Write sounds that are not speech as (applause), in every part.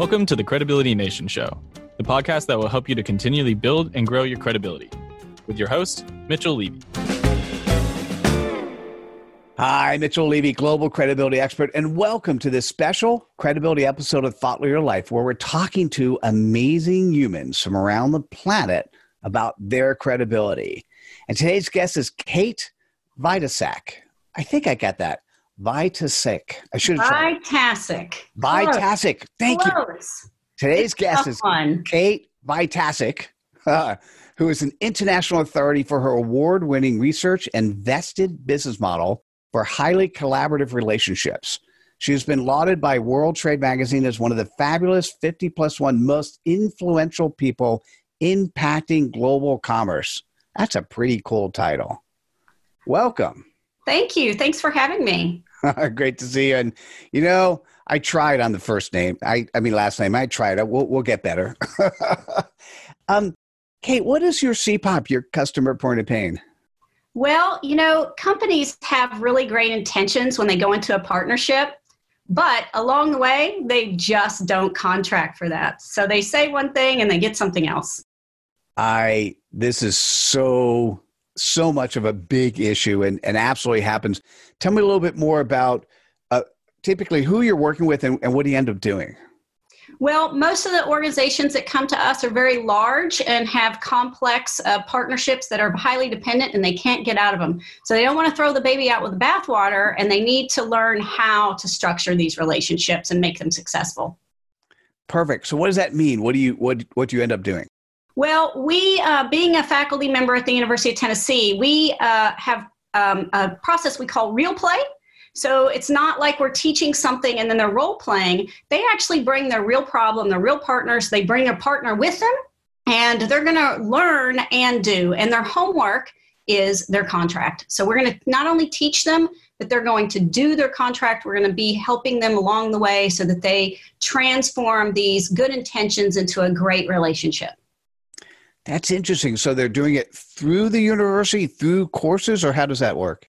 Welcome to the Credibility Nation Show, the podcast that will help you to continually build and grow your credibility. With your host, Mitchell Levy. Hi, Mitchell Levy, global credibility expert, and welcome to this special credibility episode of Thought Leader Life, where we're talking to amazing humans from around the planet about their credibility. And today's guest is Kate Vitasek. I think I got that. Vitasek. I should have tried. Vitasek. Vitasek. Thank you. Close. Today's guest is one. Kate Vitasek, uh, (laughs) who is an international authority for her award winning research and vested business model for highly collaborative relationships. She has been lauded by World Trade Magazine as one of the fabulous 50 plus one most influential people impacting global commerce. That's a pretty cool title. Welcome. Thank you. Thanks for having me. (laughs) Great to see you. And you know, I tried on the first name. I, I mean, last name. I tried it. We'll, we'll get better. (laughs) um, Kate, what is your CPOP, your customer point of pain? Well, you know, companies have really great intentions when they go into a partnership, but along the way, they just don't contract for that. So they say one thing and they get something else. I this is so so much of a big issue and, and absolutely happens. Tell me a little bit more about uh, typically who you're working with and, and what do you end up doing? Well, most of the organizations that come to us are very large and have complex uh, partnerships that are highly dependent and they can't get out of them. So they don't want to throw the baby out with the bathwater and they need to learn how to structure these relationships and make them successful. Perfect. So what does that mean? What do you what what do you end up doing? Well, we, uh, being a faculty member at the University of Tennessee, we uh, have um, a process we call real play. So it's not like we're teaching something and then they're role playing. They actually bring their real problem, their real partners, they bring a partner with them, and they're going to learn and do. And their homework is their contract. So we're going to not only teach them, but they're going to do their contract. We're going to be helping them along the way so that they transform these good intentions into a great relationship. That's interesting. So they're doing it through the university, through courses, or how does that work?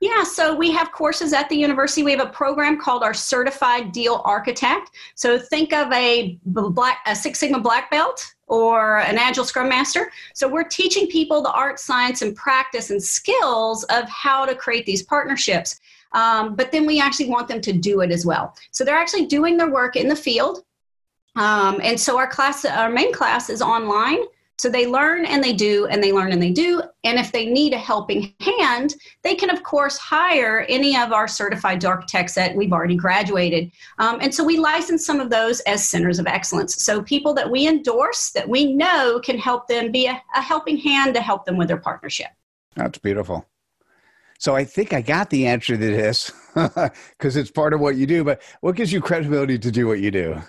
Yeah, so we have courses at the university. We have a program called our Certified Deal Architect. So think of a black, a Six Sigma black belt or an Agile Scrum Master. So we're teaching people the art, science, and practice and skills of how to create these partnerships. Um, but then we actually want them to do it as well. So they're actually doing their work in the field. Um, and so our class, our main class is online. So they learn and they do, and they learn and they do. And if they need a helping hand, they can, of course, hire any of our certified architects that we've already graduated. Um, and so we license some of those as centers of excellence. So people that we endorse that we know can help them be a, a helping hand to help them with their partnership. That's beautiful. So I think I got the answer to this (laughs) because it's part of what you do. But what gives you credibility to do what you do?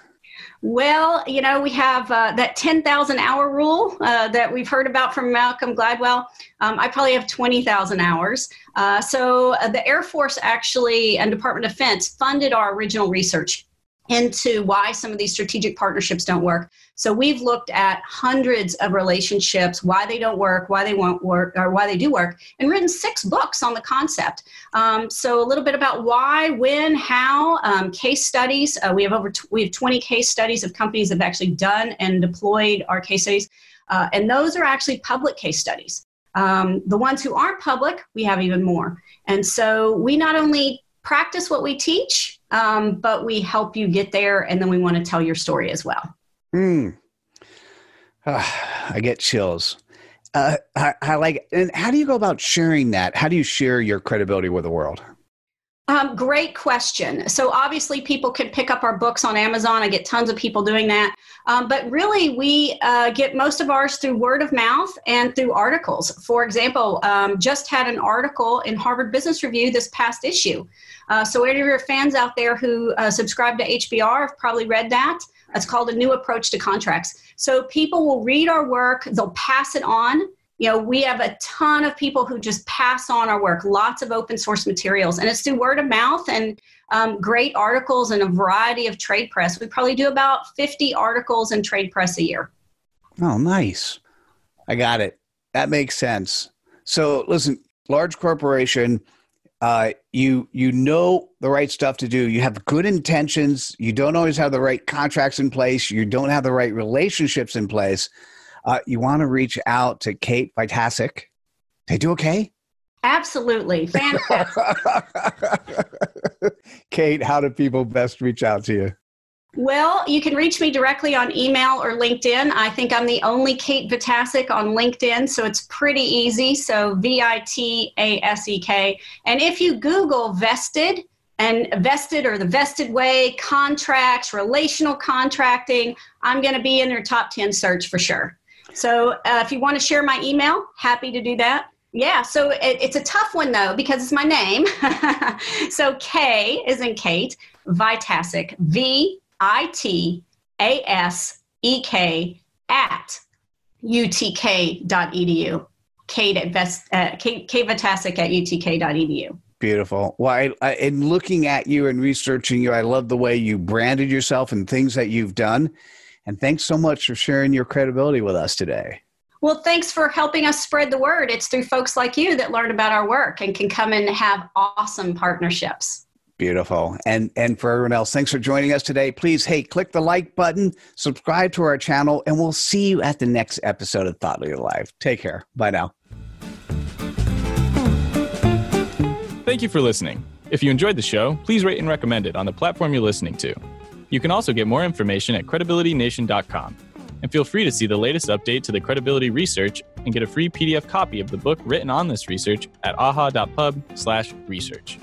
Well, you know, we have uh, that 10,000 hour rule uh, that we've heard about from Malcolm Gladwell. Um, I probably have 20,000 hours. Uh, so uh, the Air Force actually and Department of Defense funded our original research into why some of these strategic partnerships don't work. So we've looked at hundreds of relationships, why they don't work, why they won't work, or why they do work, and written six books on the concept. Um, so a little bit about why, when, how, um, case studies. Uh, we have over t- we have 20 case studies of companies that have actually done and deployed our case studies, uh, and those are actually public case studies. Um, the ones who aren't public, we have even more. And so we not only practice what we teach, um, but we help you get there, and then we want to tell your story as well. Hmm. I get chills. Uh, I, I like. And how do you go about sharing that? How do you share your credibility with the world? Um, great question. So obviously, people can pick up our books on Amazon. I get tons of people doing that. Um, but really, we uh, get most of ours through word of mouth and through articles. For example, um, just had an article in Harvard Business Review this past issue. Uh, so any of your fans out there who uh, subscribe to HBR have probably read that. It's called a new approach to contracts. So people will read our work, they'll pass it on you know we have a ton of people who just pass on our work lots of open source materials and it's through word of mouth and um, great articles and a variety of trade press we probably do about 50 articles in trade press a year oh nice i got it that makes sense so listen large corporation uh, you you know the right stuff to do. You have good intentions. You don't always have the right contracts in place. You don't have the right relationships in place. Uh, you want to reach out to Kate Vitasek. They do okay. Absolutely, fantastic. (laughs) Kate, how do people best reach out to you? Well, you can reach me directly on email or LinkedIn. I think I'm the only Kate Vitasek on LinkedIn, so it's pretty easy. So V I T A S E K. And if you Google vested and vested or the vested way, contracts, relational contracting, I'm going to be in their top 10 search for sure. So uh, if you want to share my email, happy to do that. Yeah, so it, it's a tough one though because it's my name. (laughs) so K is in Kate, Vitasek, V I T A S E K at utk.edu. Kate at Vest, uh, Kate, Kate Vitasek at utk.edu. Beautiful. Well, I, I, in looking at you and researching you, I love the way you branded yourself and things that you've done. And thanks so much for sharing your credibility with us today. Well, thanks for helping us spread the word. It's through folks like you that learn about our work and can come and have awesome partnerships. Beautiful. And and for everyone else, thanks for joining us today. Please, hey, click the like button, subscribe to our channel, and we'll see you at the next episode of Thought Leader Live. Take care. Bye now. Thank you for listening. If you enjoyed the show, please rate and recommend it on the platform you're listening to. You can also get more information at credibilitynation.com. And feel free to see the latest update to the credibility research and get a free PDF copy of the book written on this research at aha.pub/research.